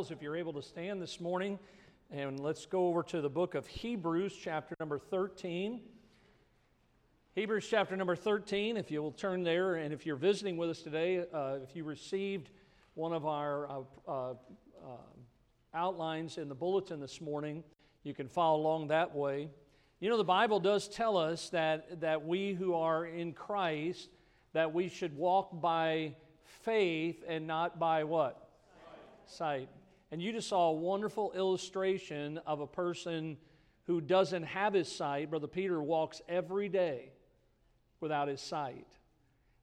Bibles, if you're able to stand this morning, and let's go over to the book of Hebrews, chapter number 13. Hebrews, chapter number 13, if you will turn there, and if you're visiting with us today, uh, if you received one of our uh, uh, uh outlines in the bulletin this morning, you can follow along that way. You know, the Bible does tell us that, that we who are in Christ, that we should walk by faith and not by what? Sight. And you just saw a wonderful illustration of a person who doesn't have his sight. Brother Peter walks every day without his sight.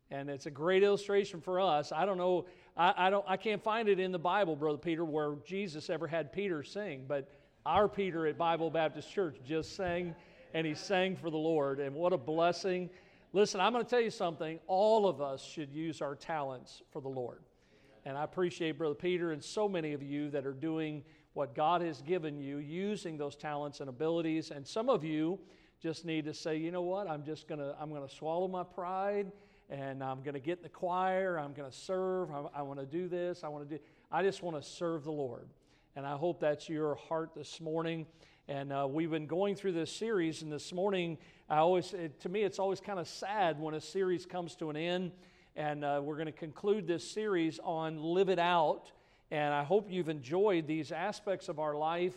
And it's a great illustration for us. I don't know, I, I, don't, I can't find it in the Bible, Brother Peter, where Jesus ever had Peter sing, but our Peter at Bible Baptist Church just sang, and he sang for the Lord. And what a blessing. Listen, I'm going to tell you something. All of us should use our talents for the Lord. And I appreciate Brother Peter and so many of you that are doing what God has given you, using those talents and abilities. And some of you just need to say, you know what, I'm just going to, I'm going to swallow my pride and I'm going to get in the choir. I'm going to serve. I, I want to do this. I want to do, I just want to serve the Lord. And I hope that's your heart this morning. And uh, we've been going through this series, and this morning, I always, it, to me, it's always kind of sad when a series comes to an end and uh, we're going to conclude this series on Live It Out. And I hope you've enjoyed these aspects of our life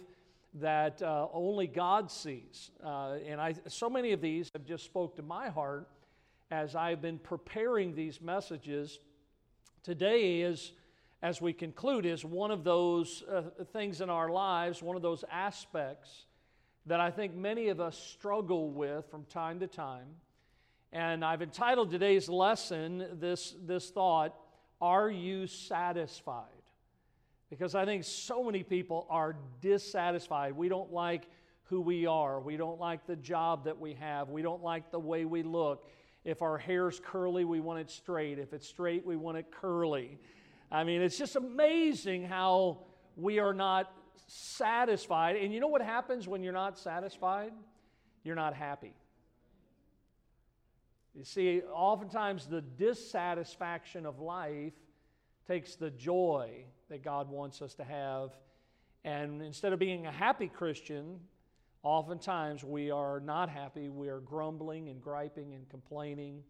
that uh, only God sees. Uh, and I, so many of these have just spoke to my heart as I've been preparing these messages. Today is, as we conclude, is one of those uh, things in our lives, one of those aspects that I think many of us struggle with from time to time. And I've entitled today's lesson this, this thought Are you satisfied? Because I think so many people are dissatisfied. We don't like who we are. We don't like the job that we have. We don't like the way we look. If our hair's curly, we want it straight. If it's straight, we want it curly. I mean, it's just amazing how we are not satisfied. And you know what happens when you're not satisfied? You're not happy. You see, oftentimes the dissatisfaction of life takes the joy that God wants us to have. And instead of being a happy Christian, oftentimes we are not happy. We are grumbling and griping and complaining.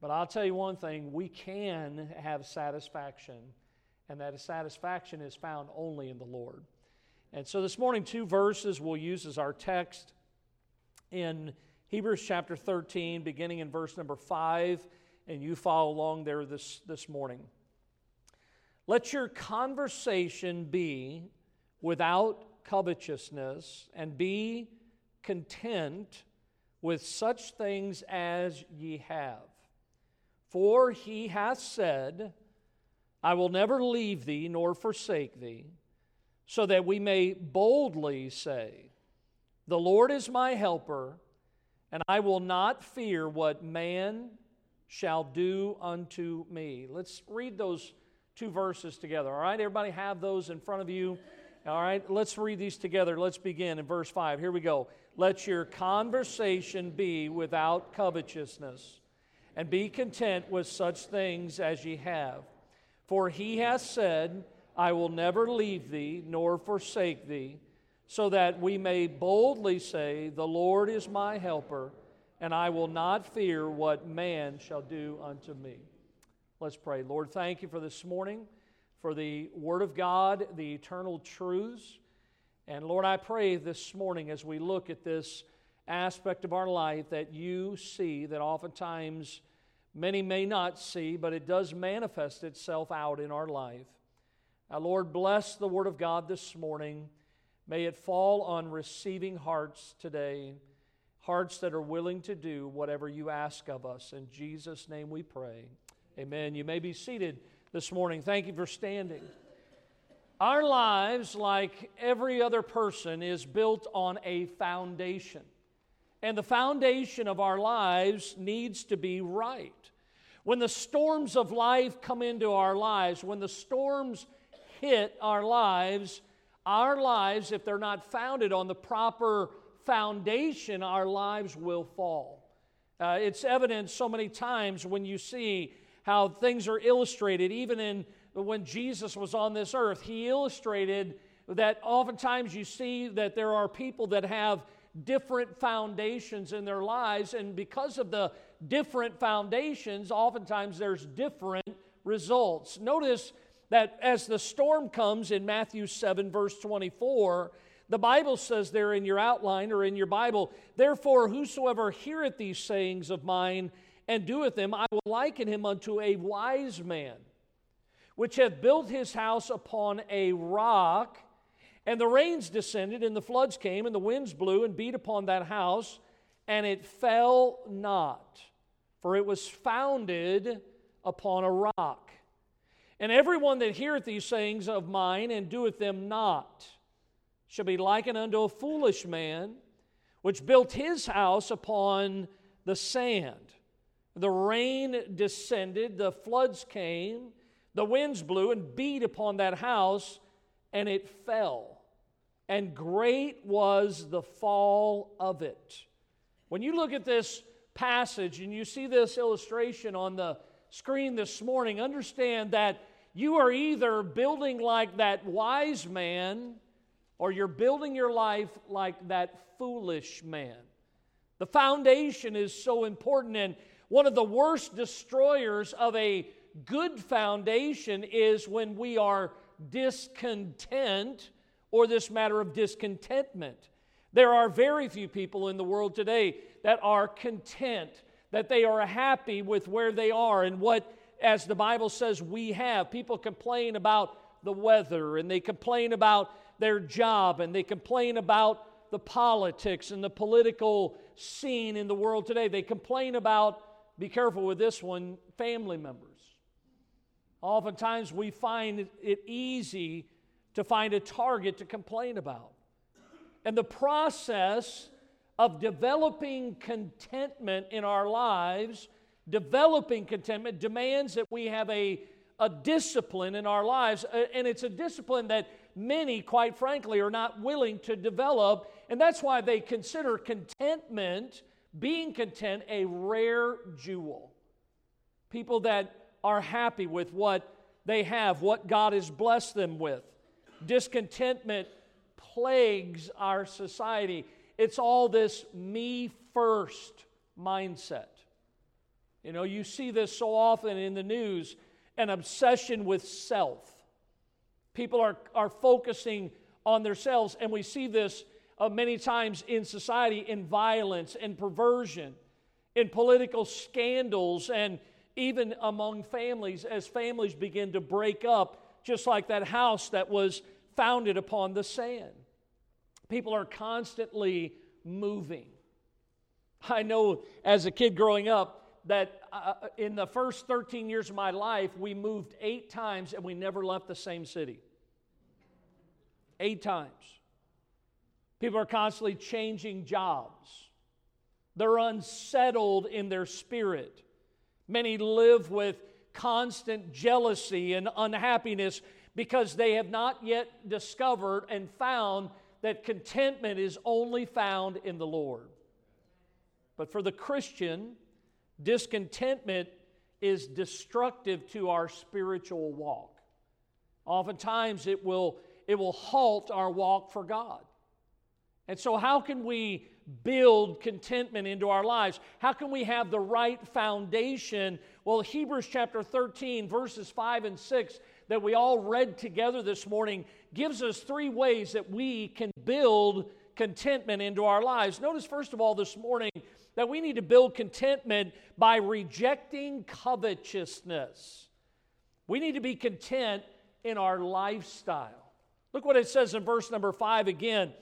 But I'll tell you one thing we can have satisfaction, and that satisfaction is found only in the Lord. And so this morning, two verses we'll use as our text in Hebrews chapter 13, beginning in verse number 5, and you follow along there this, this morning. Let your conversation be without covetousness, and be content with such things as ye have. For he hath said, I will never leave thee nor forsake thee, so that we may boldly say, The Lord is my helper and I will not fear what man shall do unto me. Let's read those two verses together. All right, everybody have those in front of you. All right, let's read these together. Let's begin in verse 5. Here we go. Let your conversation be without covetousness, and be content with such things as ye have. For he hath said, I will never leave thee nor forsake thee so that we may boldly say, The Lord is my helper, and I will not fear what man shall do unto me. Let's pray. Lord, thank you for this morning, for the Word of God, the eternal truths. And Lord, I pray this morning as we look at this aspect of our life that you see that oftentimes many may not see, but it does manifest itself out in our life. Now, Lord, bless the Word of God this morning. May it fall on receiving hearts today, hearts that are willing to do whatever you ask of us. In Jesus' name we pray. Amen. You may be seated this morning. Thank you for standing. Our lives, like every other person, is built on a foundation. And the foundation of our lives needs to be right. When the storms of life come into our lives, when the storms hit our lives, our lives, if they're not founded on the proper foundation, our lives will fall. Uh, it's evident so many times when you see how things are illustrated, even in when Jesus was on this earth. He illustrated that oftentimes you see that there are people that have different foundations in their lives, and because of the different foundations, oftentimes there's different results. Notice that as the storm comes in Matthew 7, verse 24, the Bible says there in your outline or in your Bible, therefore, whosoever heareth these sayings of mine and doeth them, I will liken him unto a wise man, which hath built his house upon a rock. And the rains descended, and the floods came, and the winds blew and beat upon that house, and it fell not, for it was founded upon a rock. And everyone that heareth these sayings of mine and doeth them not shall be likened unto a foolish man, which built his house upon the sand. The rain descended, the floods came, the winds blew and beat upon that house, and it fell. And great was the fall of it. When you look at this passage and you see this illustration on the screen this morning, understand that you are either building like that wise man or you're building your life like that foolish man. The foundation is so important, and one of the worst destroyers of a good foundation is when we are discontent or this matter of discontentment. There are very few people in the world today that are content, that they are happy with where they are and what, as the Bible says, we have. People complain about the weather and they complain about their job and they complain about the politics and the political scene in the world today. They complain about, be careful with this one, family members. Oftentimes we find it easy to find a target to complain about. And the process of developing contentment in our lives, developing contentment demands that we have a, a discipline in our lives. Uh, and it's a discipline that many, quite frankly, are not willing to develop. And that's why they consider contentment, being content, a rare jewel. People that are happy with what they have, what God has blessed them with. Discontentment plagues our society. It's all this me first mindset. You know, you see this so often in the news an obsession with self. People are, are focusing on themselves, and we see this uh, many times in society in violence and perversion, in political scandals, and even among families as families begin to break up, just like that house that was founded upon the sand. People are constantly moving. I know as a kid growing up that uh, in the first 13 years of my life, we moved eight times and we never left the same city eight times. People are constantly changing jobs. They're unsettled in their spirit. Many live with constant jealousy and unhappiness because they have not yet discovered and found that contentment is only found in the Lord. But for the Christian, discontentment is destructive to our spiritual walk. Oftentimes, it will it will halt our walk for God. And so, how can we build contentment into our lives? How can we have the right foundation? Well, Hebrews chapter 13, verses 5 and 6, that we all read together this morning, gives us three ways that we can build contentment into our lives. Notice, first of all, this morning, that we need to build contentment by rejecting covetousness. We need to be content in our lifestyle. Look what it says in verse number five again.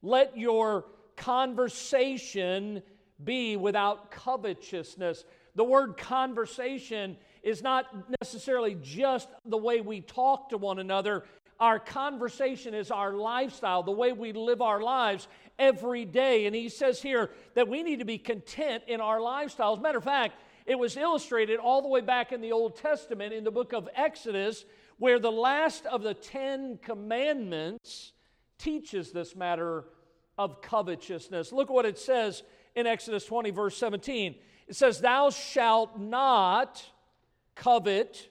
Let your conversation be without covetousness. The word conversation is not necessarily just the way we talk to one another. Our conversation is our lifestyle, the way we live our lives every day. And he says here that we need to be content in our lifestyle. As a matter of fact, it was illustrated all the way back in the Old Testament in the book of Exodus where the last of the Ten Commandments teaches this matter of covetousness. Look what it says in Exodus 20, verse 17. It says, Thou shalt not covet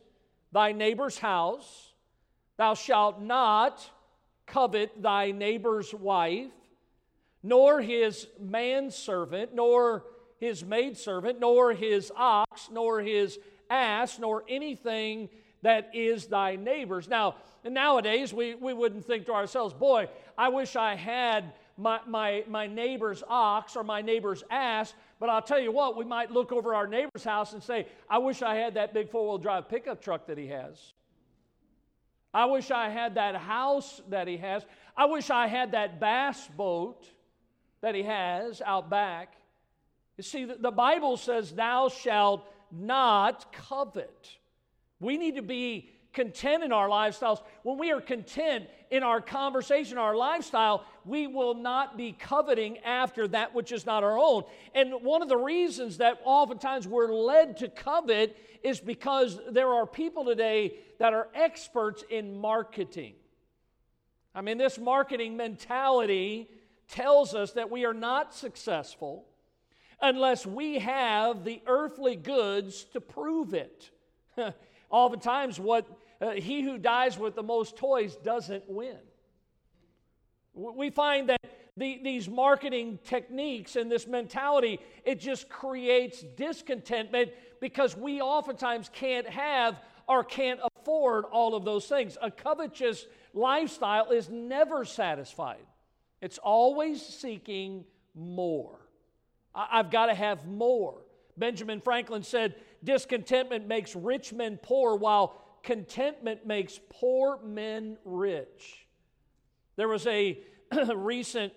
thy neighbor's house. Thou shalt not covet thy neighbor's wife, nor his manservant, nor his maidservant, nor his ox, nor his ass, nor anything that is thy neighbor's. Now, nowadays, we, we wouldn't think to ourselves, boy, I wish I had my, my, my neighbor's ox or my neighbor's ass. But I'll tell you what, we might look over our neighbor's house and say, I wish I had that big four wheel drive pickup truck that he has. I wish I had that house that he has. I wish I had that bass boat that he has out back. You see, the Bible says, Thou shalt not covet. We need to be content in our lifestyles. When we are content in our conversation, our lifestyle, we will not be coveting after that which is not our own. And one of the reasons that oftentimes we're led to covet is because there are people today that are experts in marketing. I mean, this marketing mentality tells us that we are not successful unless we have the earthly goods to prove it. Oftentimes, what uh, he who dies with the most toys doesn't win. We find that the, these marketing techniques and this mentality, it just creates discontentment because we oftentimes can't have or can't afford all of those things. A covetous lifestyle is never satisfied, it's always seeking more. I've got to have more. Benjamin Franklin said, Discontentment makes rich men poor, while contentment makes poor men rich. There was a recent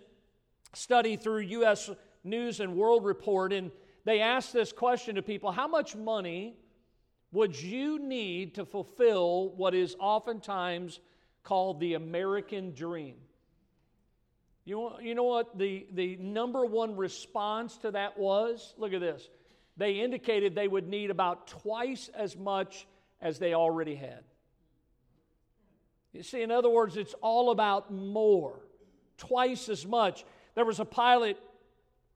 study through U.S. News and World Report, and they asked this question to people How much money would you need to fulfill what is oftentimes called the American dream? You, you know what the, the number one response to that was? Look at this. They indicated they would need about twice as much as they already had. You see, in other words, it's all about more, twice as much. There was a pilot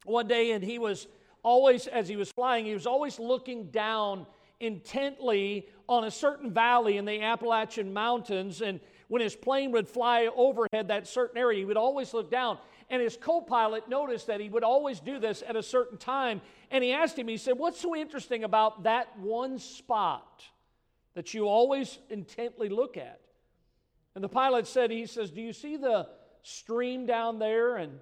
one day, and he was always, as he was flying, he was always looking down intently on a certain valley in the Appalachian Mountains. And when his plane would fly overhead that certain area, he would always look down. And his co pilot noticed that he would always do this at a certain time. And he asked him, he said, What's so interesting about that one spot that you always intently look at? And the pilot said, He says, Do you see the stream down there? And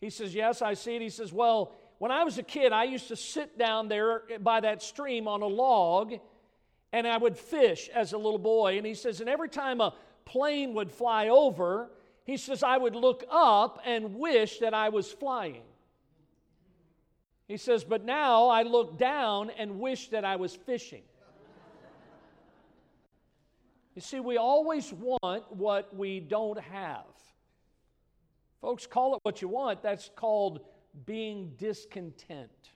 he says, Yes, I see it. He says, Well, when I was a kid, I used to sit down there by that stream on a log and I would fish as a little boy. And he says, And every time a plane would fly over, he says, I would look up and wish that I was flying. He says, But now I look down and wish that I was fishing. You see, we always want what we don't have. Folks, call it what you want. That's called being discontent.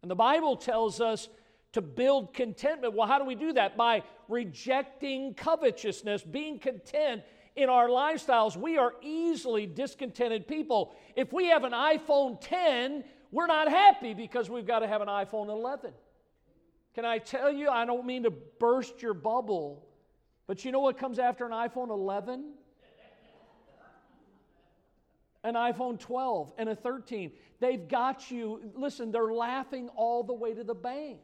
And the Bible tells us to build contentment. Well, how do we do that? By rejecting covetousness, being content in our lifestyles. We are easily discontented people. If we have an iPhone 10, we're not happy because we've got to have an iPhone 11. Can I tell you, I don't mean to burst your bubble, but you know what comes after an iPhone 11? An iPhone 12 and a 13. They've got you, listen, they're laughing all the way to the bank.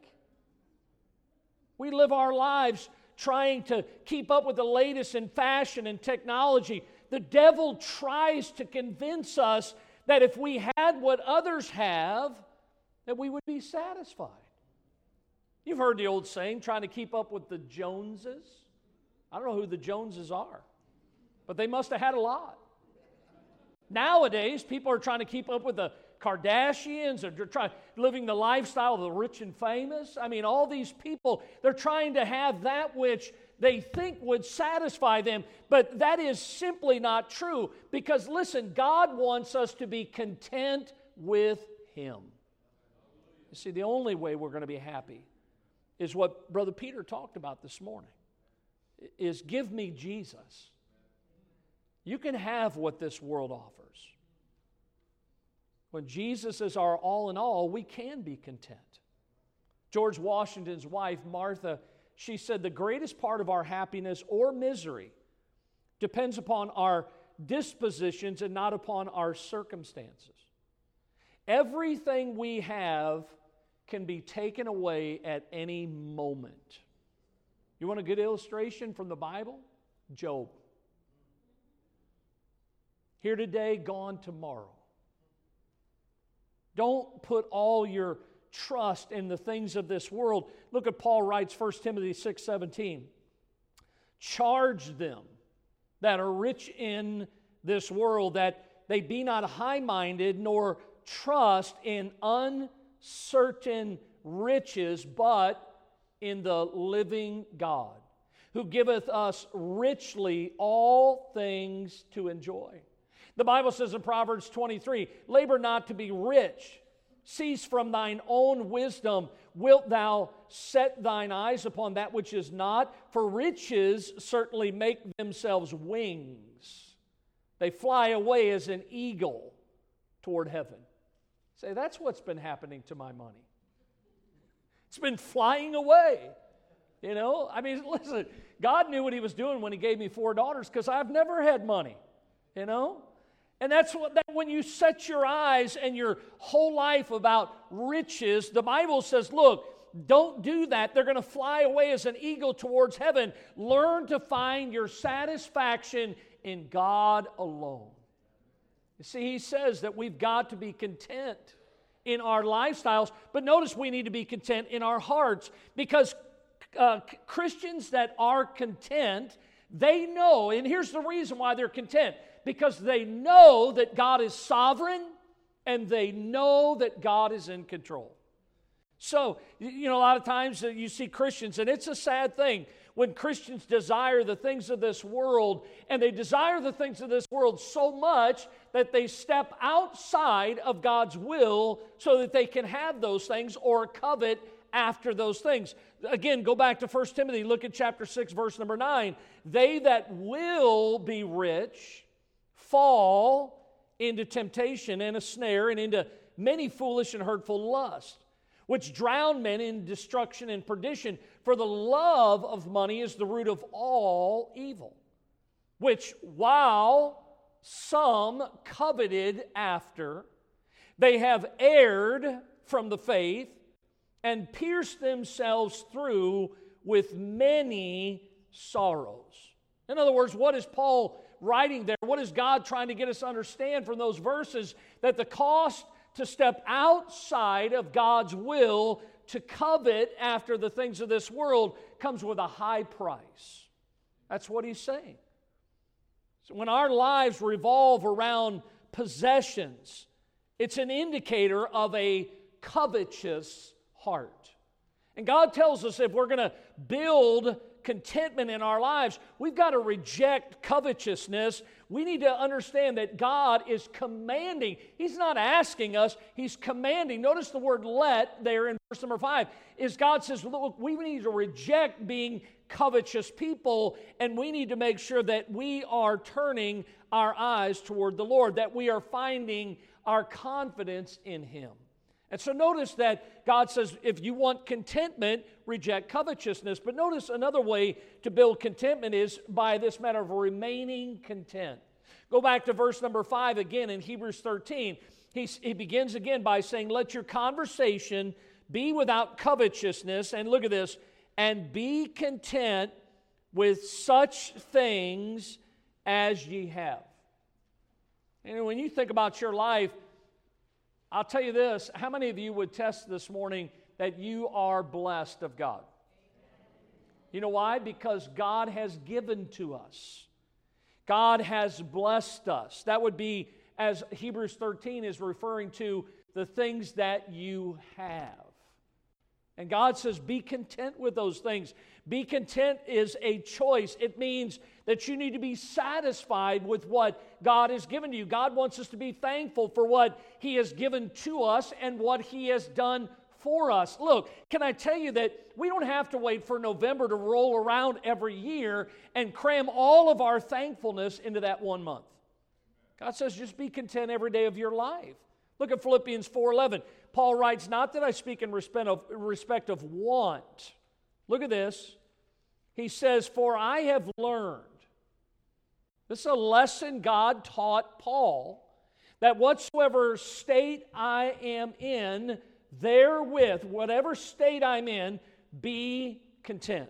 We live our lives trying to keep up with the latest in fashion and technology. The devil tries to convince us that if we had what others have, that we would be satisfied. You've heard the old saying, trying to keep up with the Joneses. I don't know who the Joneses are, but they must have had a lot. Nowadays, people are trying to keep up with the Kardashians or trying living the lifestyle of the rich and famous. I mean, all these people, they're trying to have that which they think would satisfy them, but that is simply not true because listen, God wants us to be content with him. You see, the only way we're going to be happy is what brother Peter talked about this morning. Is give me Jesus. You can have what this world offers. When Jesus is our all in all, we can be content. George Washington's wife, Martha, she said, the greatest part of our happiness or misery depends upon our dispositions and not upon our circumstances. Everything we have can be taken away at any moment. You want a good illustration from the Bible? Job. Here today, gone tomorrow. Don't put all your trust in the things of this world. Look at Paul writes 1 Timothy 6 17. Charge them that are rich in this world that they be not high minded nor trust in uncertain riches, but in the living God, who giveth us richly all things to enjoy. The Bible says in Proverbs 23 labor not to be rich Cease from thine own wisdom. Wilt thou set thine eyes upon that which is not? For riches certainly make themselves wings. They fly away as an eagle toward heaven. Say, that's what's been happening to my money. It's been flying away. You know, I mean, listen, God knew what He was doing when He gave me four daughters because I've never had money. You know, and that's what that when you set your eyes and your whole life about riches, the Bible says, look, don't do that. They're going to fly away as an eagle towards heaven. Learn to find your satisfaction in God alone. You see, he says that we've got to be content in our lifestyles, but notice we need to be content in our hearts because uh, Christians that are content, they know, and here's the reason why they're content because they know that God is sovereign and they know that God is in control. So, you know, a lot of times uh, you see Christians, and it's a sad thing when Christians desire the things of this world, and they desire the things of this world so much that they step outside of God's will so that they can have those things or covet after those things. Again, go back to 1 Timothy, look at chapter 6, verse number 9. They that will be rich fall into temptation and a snare and into many foolish and hurtful lusts, which drown men in destruction and perdition. For the love of money is the root of all evil, which while some coveted after, they have erred from the faith and pierced themselves through with many sorrows. In other words, what is Paul writing there? What is God trying to get us to understand from those verses? That the cost to step outside of God's will to covet after the things of this world comes with a high price. That's what he's saying. So when our lives revolve around possessions, it's an indicator of a covetous heart. And God tells us if we're going to build contentment in our lives, we've got to reject covetousness. We need to understand that God is commanding. He's not asking us, He's commanding. Notice the word let there in verse number five. Is God says, look, we need to reject being covetous people, and we need to make sure that we are turning our eyes toward the Lord, that we are finding our confidence in Him. And so notice that God says, if you want contentment, reject covetousness. But notice another way to build contentment is by this matter of remaining content. Go back to verse number five again in Hebrews 13. He, he begins again by saying, Let your conversation be without covetousness. And look at this, and be content with such things as ye have. And when you think about your life, I'll tell you this how many of you would test this morning that you are blessed of God? You know why? Because God has given to us. God has blessed us. That would be, as Hebrews 13 is referring to, the things that you have. And God says, be content with those things. Be content is a choice. It means that you need to be satisfied with what God has given to you. God wants us to be thankful for what He has given to us and what He has done for us. Look, can I tell you that we don't have to wait for November to roll around every year and cram all of our thankfulness into that one month. God says just be content every day of your life. Look at Philippians 4:11. Paul writes, "Not that I speak in respect of, respect of want." Look at this he says, For I have learned. This is a lesson God taught Paul that whatsoever state I am in, therewith, whatever state I'm in, be content.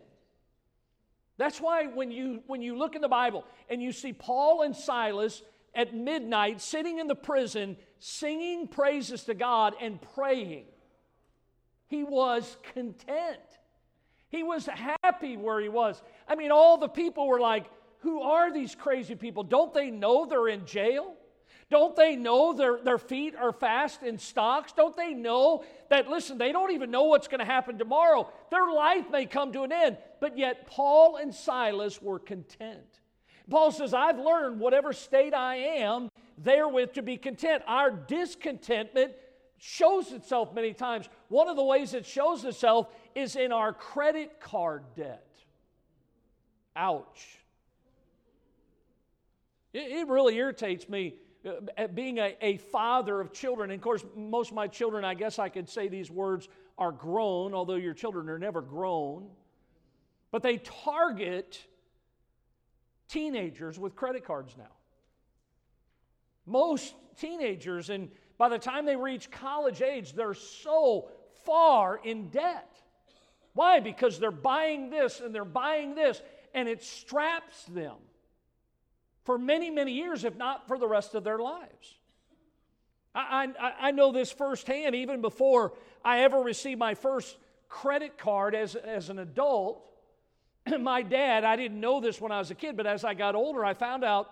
That's why when you, when you look in the Bible and you see Paul and Silas at midnight sitting in the prison singing praises to God and praying, he was content. He was happy where he was. I mean, all the people were like, Who are these crazy people? Don't they know they're in jail? Don't they know their, their feet are fast in stocks? Don't they know that, listen, they don't even know what's going to happen tomorrow? Their life may come to an end. But yet, Paul and Silas were content. Paul says, I've learned whatever state I am, therewith to be content. Our discontentment shows itself many times. One of the ways it shows itself is in our credit card debt. Ouch. It, it really irritates me uh, being a, a father of children, and of course, most of my children, I guess I could say these words, are grown, although your children are never grown. But they target teenagers with credit cards now. Most teenagers, and by the time they reach college age, they're so far in debt. Why? Because they're buying this and they're buying this, and it straps them for many, many years, if not for the rest of their lives. I, I, I know this firsthand, even before I ever received my first credit card as, as an adult. my dad, I didn't know this when I was a kid, but as I got older, I found out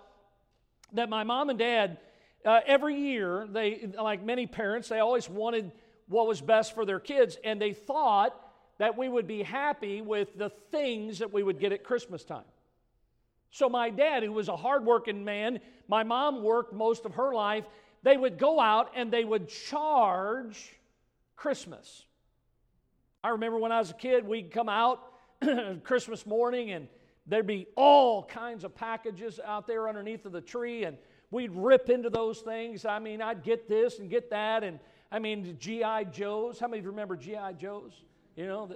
that my mom and dad, uh, every year, they, like many parents, they always wanted what was best for their kids, and they thought that we would be happy with the things that we would get at Christmas time. So, my dad, who was a hardworking man, my mom worked most of her life, they would go out and they would charge Christmas. I remember when I was a kid, we'd come out Christmas morning and there'd be all kinds of packages out there underneath of the tree, and we'd rip into those things. I mean, I'd get this and get that, and I mean, G.I. Joes. How many of you remember G.I. Joes? You know,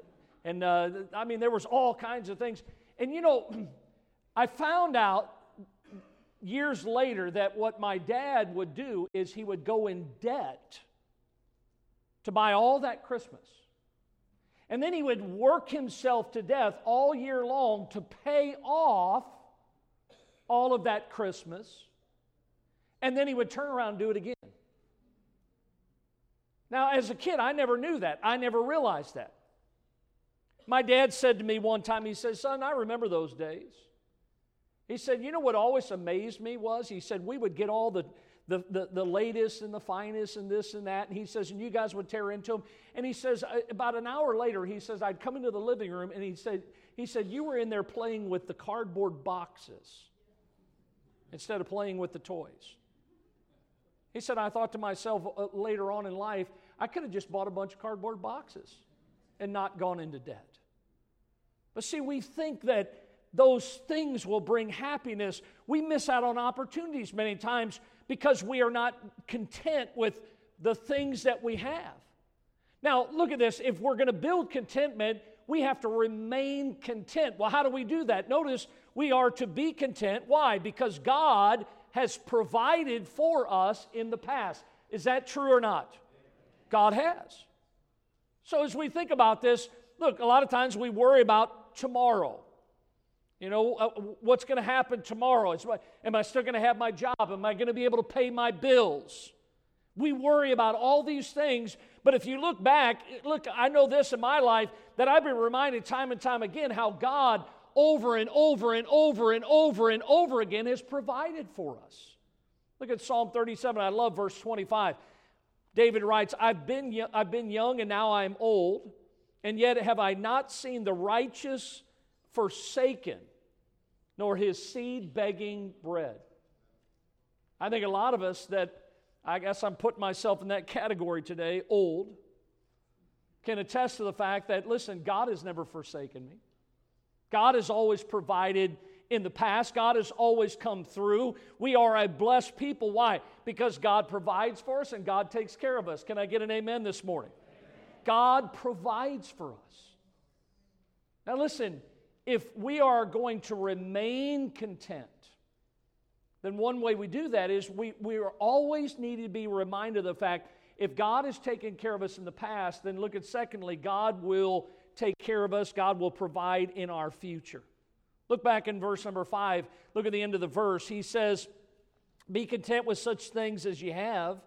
and uh, I mean, there was all kinds of things. And you know, I found out years later that what my dad would do is he would go in debt to buy all that Christmas. And then he would work himself to death all year long to pay off all of that Christmas. And then he would turn around and do it again. Now, as a kid, I never knew that. I never realized that. My dad said to me one time, he said, Son, I remember those days. He said, You know what always amazed me was? He said, We would get all the, the, the, the, latest and the finest and this and that. And he says, And you guys would tear into them. And he says, About an hour later, he says, I'd come into the living room and he said, he said, You were in there playing with the cardboard boxes instead of playing with the toys. He said, I thought to myself uh, later on in life, I could have just bought a bunch of cardboard boxes and not gone into debt. But see, we think that those things will bring happiness, we miss out on opportunities many times because we are not content with the things that we have. Now, look at this. If we're going to build contentment, we have to remain content. Well, how do we do that? Notice we are to be content. Why? Because God has provided for us in the past. Is that true or not? God has. So, as we think about this, look, a lot of times we worry about tomorrow. You know, uh, what's going to happen tomorrow? Is, am I still going to have my job? Am I going to be able to pay my bills? We worry about all these things, but if you look back, look, I know this in my life that I've been reminded time and time again how God over and over and over and over and over again has provided for us. Look at Psalm 37. I love verse 25. David writes, I've been, I've been young and now I am old, and yet have I not seen the righteous forsaken, nor his seed begging bread. I think a lot of us that I guess I'm putting myself in that category today, old, can attest to the fact that, listen, God has never forsaken me. God has always provided in the past. God has always come through. We are a blessed people. Why? Because God provides for us and God takes care of us. Can I get an amen this morning? God provides for us. Now, listen, if we are going to remain content, then one way we do that is we, we are always needed to be reminded of the fact if God has taken care of us in the past, then look at secondly, God will take care of us, God will provide in our future. Look back in verse number five, look at the end of the verse. He says, Be content with such things as you have,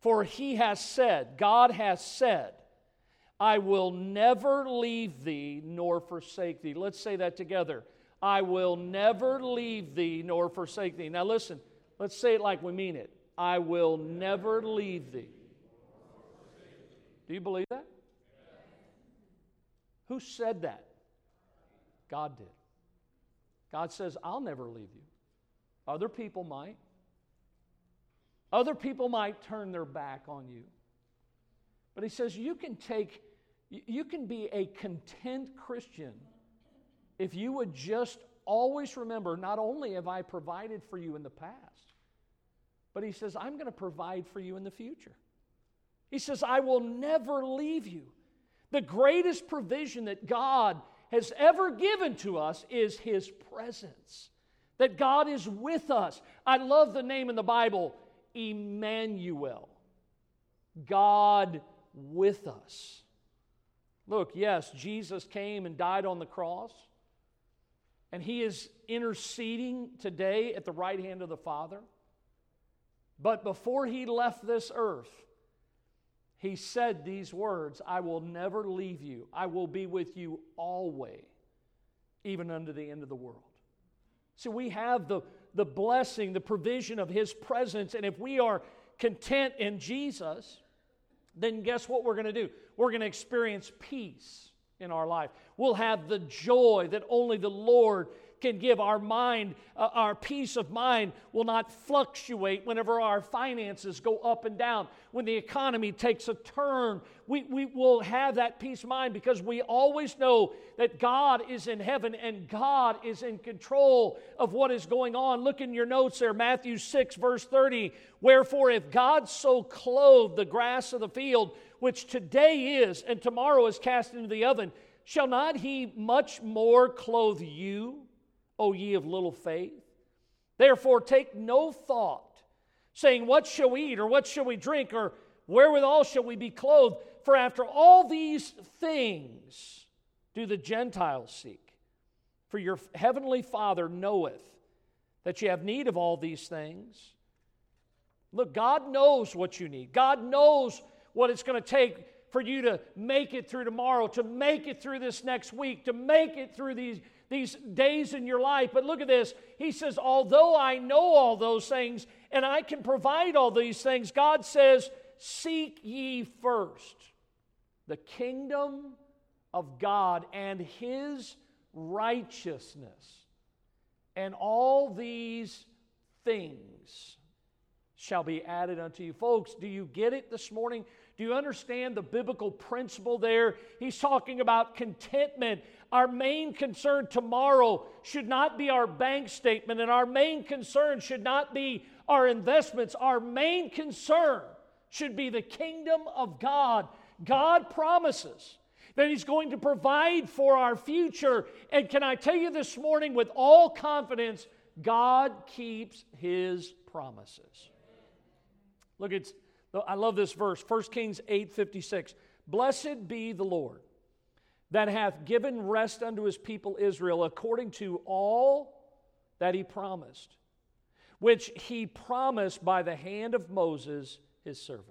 for he has said, God has said, I will never leave thee nor forsake thee. Let's say that together. I will never leave thee nor forsake thee. Now listen, let's say it like we mean it. I will never leave thee. Do you believe that? Who said that? God did. God says, I'll never leave you. Other people might. Other people might turn their back on you. But he says, you can take, you can be a content Christian if you would just always remember not only have I provided for you in the past, but he says, I'm going to provide for you in the future. He says, I will never leave you. The greatest provision that God has ever given to us is his presence. That God is with us. I love the name in the Bible, Emmanuel. God with us. Look, yes, Jesus came and died on the cross. And he is interceding today at the right hand of the Father. But before he left this earth, he said these words I will never leave you, I will be with you always, even unto the end of the world. So we have the, the blessing, the provision of his presence. And if we are content in Jesus, then guess what we're going to do? We're going to experience peace in our life. We'll have the joy that only the Lord can give. Our mind, uh, our peace of mind will not fluctuate whenever our finances go up and down. When the economy takes a turn, we, we will have that peace of mind because we always know that God is in heaven and God is in control of what is going on. Look in your notes there, Matthew 6, verse 30. Wherefore, if God so clothe the grass of the field, which today is and tomorrow is cast into the oven, shall not he much more clothe you, O ye of little faith? Therefore, take no thought, saying, What shall we eat, or what shall we drink, or wherewithal shall we be clothed? For after all these things do the Gentiles seek. For your heavenly Father knoweth that you have need of all these things. Look, God knows what you need. God knows what it's going to take for you to make it through tomorrow, to make it through this next week, to make it through these, these days in your life. But look at this. He says, Although I know all those things and I can provide all these things, God says, Seek ye first the kingdom of God and his righteousness, and all these things shall be added unto you. Folks, do you get it this morning? Do you understand the biblical principle there? He's talking about contentment. Our main concern tomorrow should not be our bank statement, and our main concern should not be our investments. Our main concern should be the kingdom of God. God promises that He's going to provide for our future. And can I tell you this morning with all confidence, God keeps His promises. Look, it's I love this verse, 1 Kings 8 56. Blessed be the Lord that hath given rest unto his people Israel according to all that he promised, which he promised by the hand of Moses, his servant.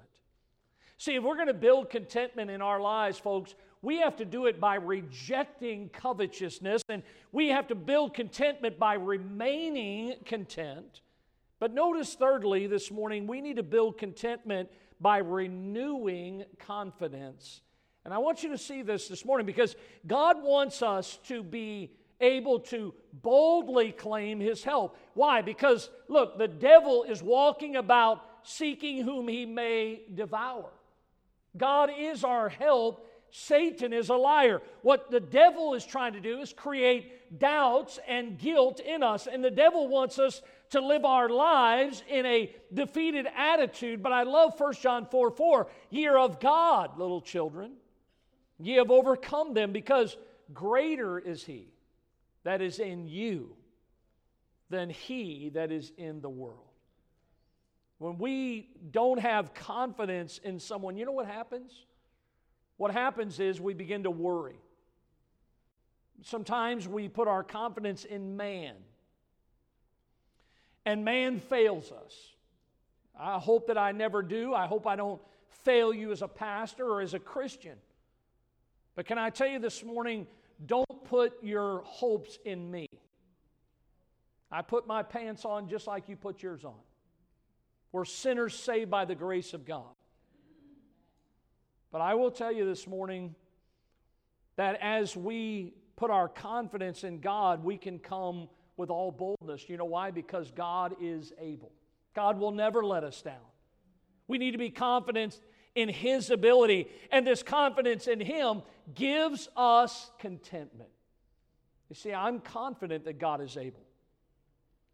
See, if we're going to build contentment in our lives, folks, we have to do it by rejecting covetousness, and we have to build contentment by remaining content but notice, thirdly, this morning, we need to build contentment by renewing confidence. And I want you to see this this morning because God wants us to be able to boldly claim his help. Why? Because, look, the devil is walking about seeking whom he may devour. God is our help. Satan is a liar. What the devil is trying to do is create doubts and guilt in us. And the devil wants us to live our lives in a defeated attitude. But I love 1 John 4 4. Ye are of God, little children. Ye have overcome them because greater is He that is in you than he that is in the world. When we don't have confidence in someone, you know what happens? What happens is we begin to worry. Sometimes we put our confidence in man, and man fails us. I hope that I never do. I hope I don't fail you as a pastor or as a Christian. But can I tell you this morning, don't put your hopes in me. I put my pants on just like you put yours on. We're sinners saved by the grace of God. But I will tell you this morning that as we put our confidence in God, we can come with all boldness. You know why? Because God is able. God will never let us down. We need to be confident in His ability, and this confidence in Him gives us contentment. You see, I'm confident that God is able.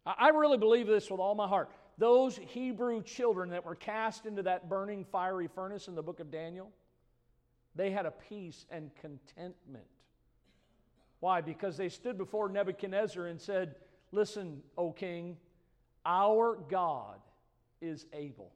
I really believe this with all my heart. Those Hebrew children that were cast into that burning fiery furnace in the book of Daniel, they had a peace and contentment. Why? Because they stood before Nebuchadnezzar and said, Listen, O king, our God is able.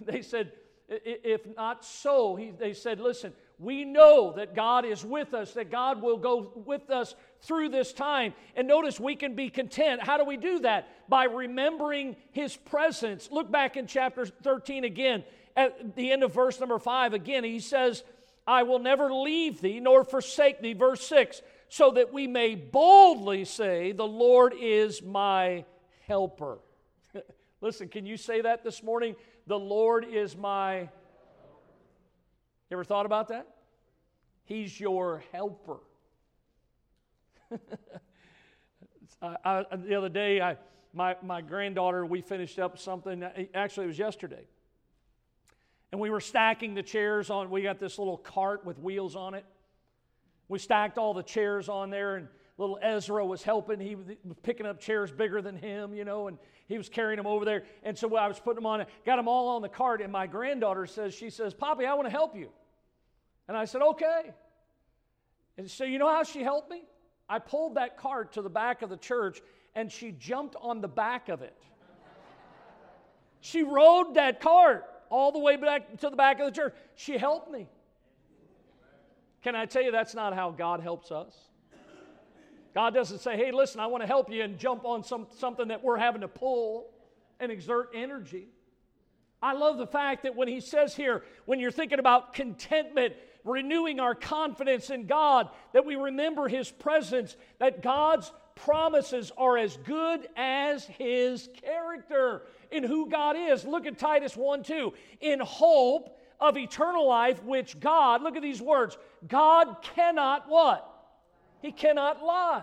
They said, if not so, he, they said, listen, we know that God is with us, that God will go with us through this time. And notice we can be content. How do we do that? By remembering His presence. Look back in chapter 13 again, at the end of verse number 5. Again, he says, I will never leave thee nor forsake thee. Verse 6 so that we may boldly say, The Lord is my helper. Listen, can you say that this morning? The Lord is my. You ever thought about that? He's your helper. I, I, the other day, I, my, my granddaughter, we finished up something. Actually, it was yesterday. And we were stacking the chairs on. We got this little cart with wheels on it. We stacked all the chairs on there, and little Ezra was helping. He was picking up chairs bigger than him, you know, and he was carrying them over there. And so I was putting them on, got them all on the cart. And my granddaughter says, she says, Poppy, I want to help you. And I said, okay. And so you know how she helped me? I pulled that cart to the back of the church, and she jumped on the back of it. she rode that cart all the way back to the back of the church. She helped me. Can I tell you that's not how God helps us? God doesn't say, hey, listen, I want to help you and jump on some, something that we're having to pull and exert energy. I love the fact that when he says here, when you're thinking about contentment, renewing our confidence in God, that we remember his presence, that God's promises are as good as his character in who God is. Look at Titus 1 2. In hope of eternal life, which God, look at these words, God cannot what? He cannot lie.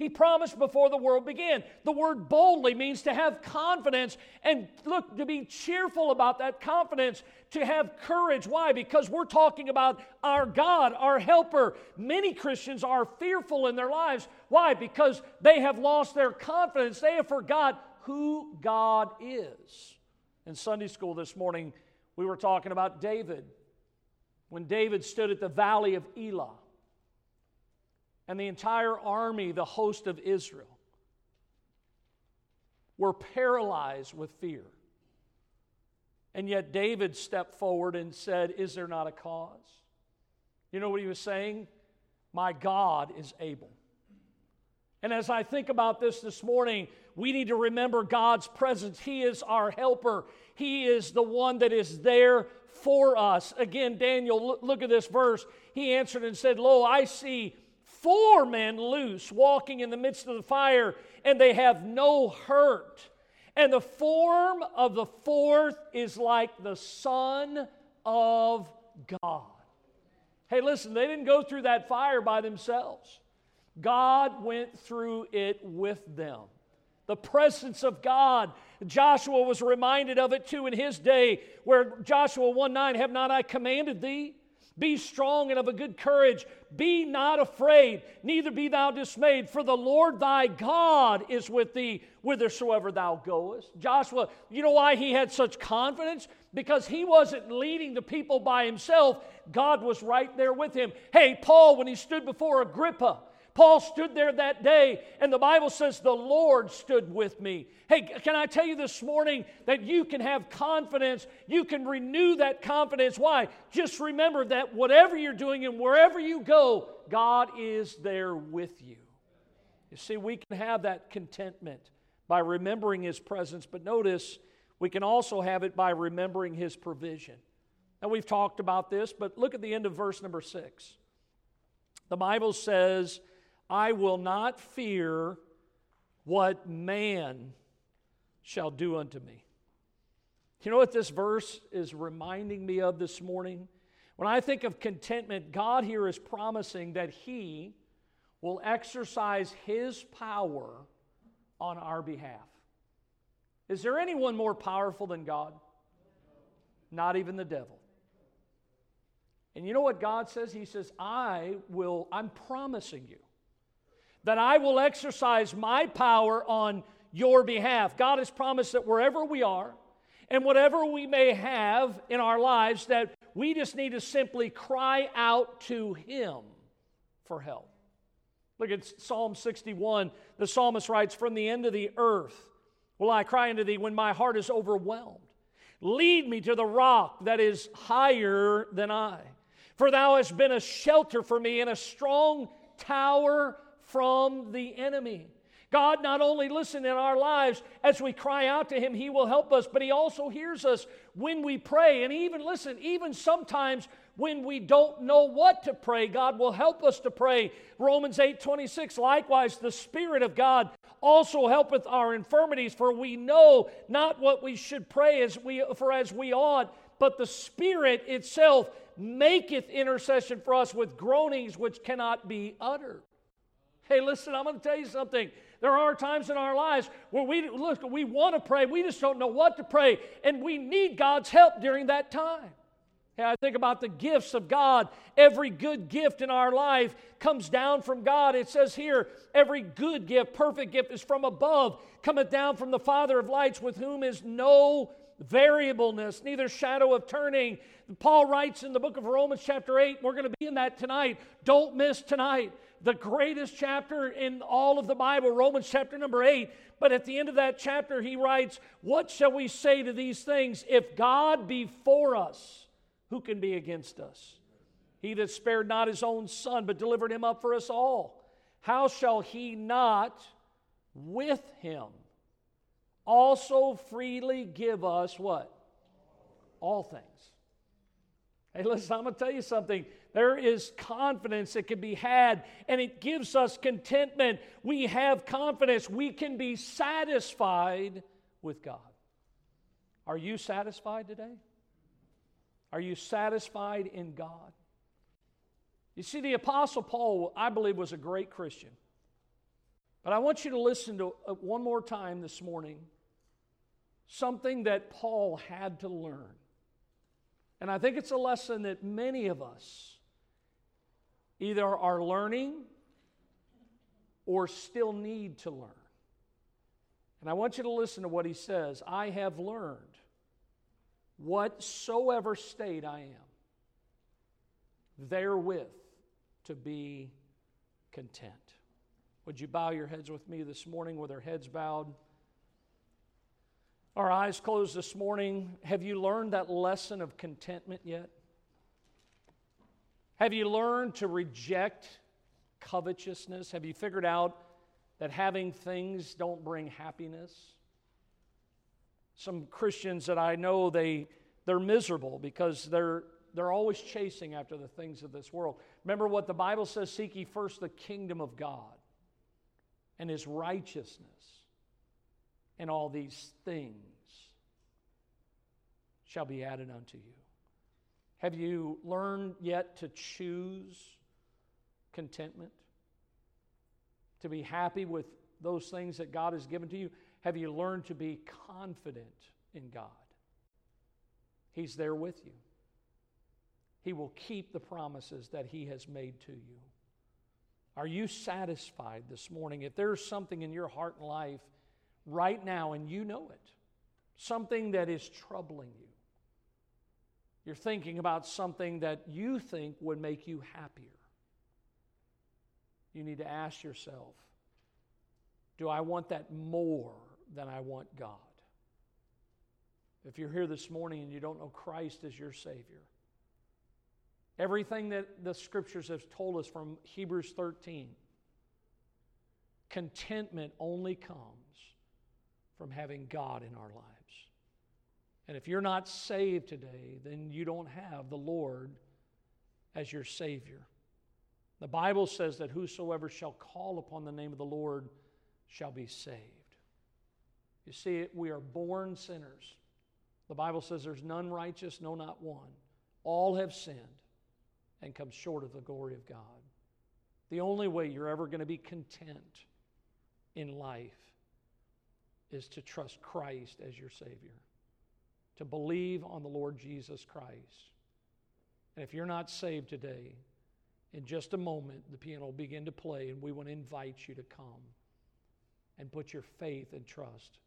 He promised before the world began. The word boldly means to have confidence and look, to be cheerful about that confidence, to have courage. Why? Because we're talking about our God, our helper. Many Christians are fearful in their lives. Why? Because they have lost their confidence. They have forgot who God is. In Sunday school this morning, we were talking about David. When David stood at the valley of Elah, and the entire army, the host of Israel, were paralyzed with fear. And yet David stepped forward and said, Is there not a cause? You know what he was saying? My God is able. And as I think about this this morning, we need to remember God's presence. He is our helper, He is the one that is there for us. Again, Daniel, look at this verse. He answered and said, Lo, I see four men loose walking in the midst of the fire, and they have no hurt. And the form of the fourth is like the Son of God. Hey, listen, they didn't go through that fire by themselves. God went through it with them. The presence of God. Joshua was reminded of it too in his day, where Joshua 1 9, Have not I commanded thee? Be strong and of a good courage. Be not afraid, neither be thou dismayed, for the Lord thy God is with thee whithersoever thou goest. Joshua, you know why he had such confidence? Because he wasn't leading the people by himself, God was right there with him. Hey, Paul, when he stood before Agrippa, Paul stood there that day, and the Bible says the Lord stood with me. Hey, can I tell you this morning that you can have confidence? You can renew that confidence. Why? Just remember that whatever you're doing and wherever you go, God is there with you. You see, we can have that contentment by remembering His presence, but notice we can also have it by remembering His provision. And we've talked about this, but look at the end of verse number six. The Bible says, I will not fear what man shall do unto me. You know what this verse is reminding me of this morning? When I think of contentment, God here is promising that He will exercise His power on our behalf. Is there anyone more powerful than God? Not even the devil. And you know what God says? He says, I will, I'm promising you that I will exercise my power on your behalf. God has promised that wherever we are and whatever we may have in our lives, that we just need to simply cry out to Him for help. Look at Psalm 61. The psalmist writes, From the end of the earth will I cry unto thee when my heart is overwhelmed. Lead me to the rock that is higher than I. For thou hast been a shelter for me and a strong tower from the enemy. God not only listen in our lives as we cry out to him he will help us but he also hears us when we pray. And even listen even sometimes when we don't know what to pray God will help us to pray. Romans 8:26 likewise the spirit of God also helpeth our infirmities for we know not what we should pray as we for as we ought but the spirit itself maketh intercession for us with groanings which cannot be uttered Hey, listen, I'm going to tell you something. There are times in our lives where we look, we want to pray, we just don't know what to pray, and we need God's help during that time. Hey, I think about the gifts of God. Every good gift in our life comes down from God. It says here, every good gift, perfect gift is from above, cometh down from the Father of lights, with whom is no variableness, neither shadow of turning. Paul writes in the book of Romans, chapter 8, we're going to be in that tonight. Don't miss tonight the greatest chapter in all of the Bible, Romans chapter number 8. But at the end of that chapter, he writes, What shall we say to these things? If God be for us, who can be against us? He that spared not his own son, but delivered him up for us all, how shall he not with him also freely give us what? All things. Hey, listen, I'm going to tell you something. There is confidence that can be had, and it gives us contentment. We have confidence. We can be satisfied with God. Are you satisfied today? Are you satisfied in God? You see, the Apostle Paul, I believe, was a great Christian. But I want you to listen to uh, one more time this morning something that Paul had to learn. And I think it's a lesson that many of us either are learning or still need to learn. And I want you to listen to what he says I have learned whatsoever state I am, therewith to be content. Would you bow your heads with me this morning with our heads bowed? Our eyes closed this morning. Have you learned that lesson of contentment yet? Have you learned to reject covetousness? Have you figured out that having things don't bring happiness? Some Christians that I know, they, they're miserable because they're, they're always chasing after the things of this world. Remember what the Bible says seek ye first the kingdom of God and his righteousness, and all these things shall be added unto you. Have you learned yet to choose contentment? To be happy with those things that God has given to you? Have you learned to be confident in God? He's there with you. He will keep the promises that He has made to you. Are you satisfied this morning? If there's something in your heart and life right now and you know it, something that is troubling you, you're thinking about something that you think would make you happier. you need to ask yourself do I want that more than I want God? If you're here this morning and you don't know Christ as your Savior, everything that the scriptures have told us from Hebrews 13, contentment only comes from having God in our lives. And if you're not saved today, then you don't have the Lord as your Savior. The Bible says that whosoever shall call upon the name of the Lord shall be saved. You see, we are born sinners. The Bible says there's none righteous, no, not one. All have sinned and come short of the glory of God. The only way you're ever going to be content in life is to trust Christ as your Savior, to believe on the Lord Jesus Christ. And if you're not saved today, in just a moment, the piano will begin to play, and we want to invite you to come and put your faith and trust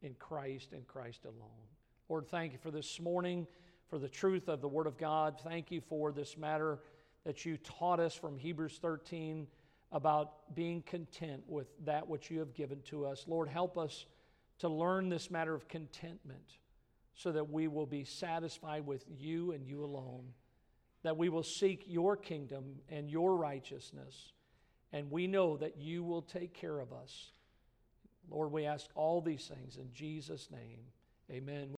in Christ and Christ alone. Lord, thank you for this morning, for the truth of the Word of God. Thank you for this matter that you taught us from Hebrews 13 about being content with that which you have given to us. Lord, help us to learn this matter of contentment so that we will be satisfied with you and you alone that we will seek your kingdom and your righteousness, and we know that you will take care of us. Lord, we ask all these things in Jesus' name. Amen.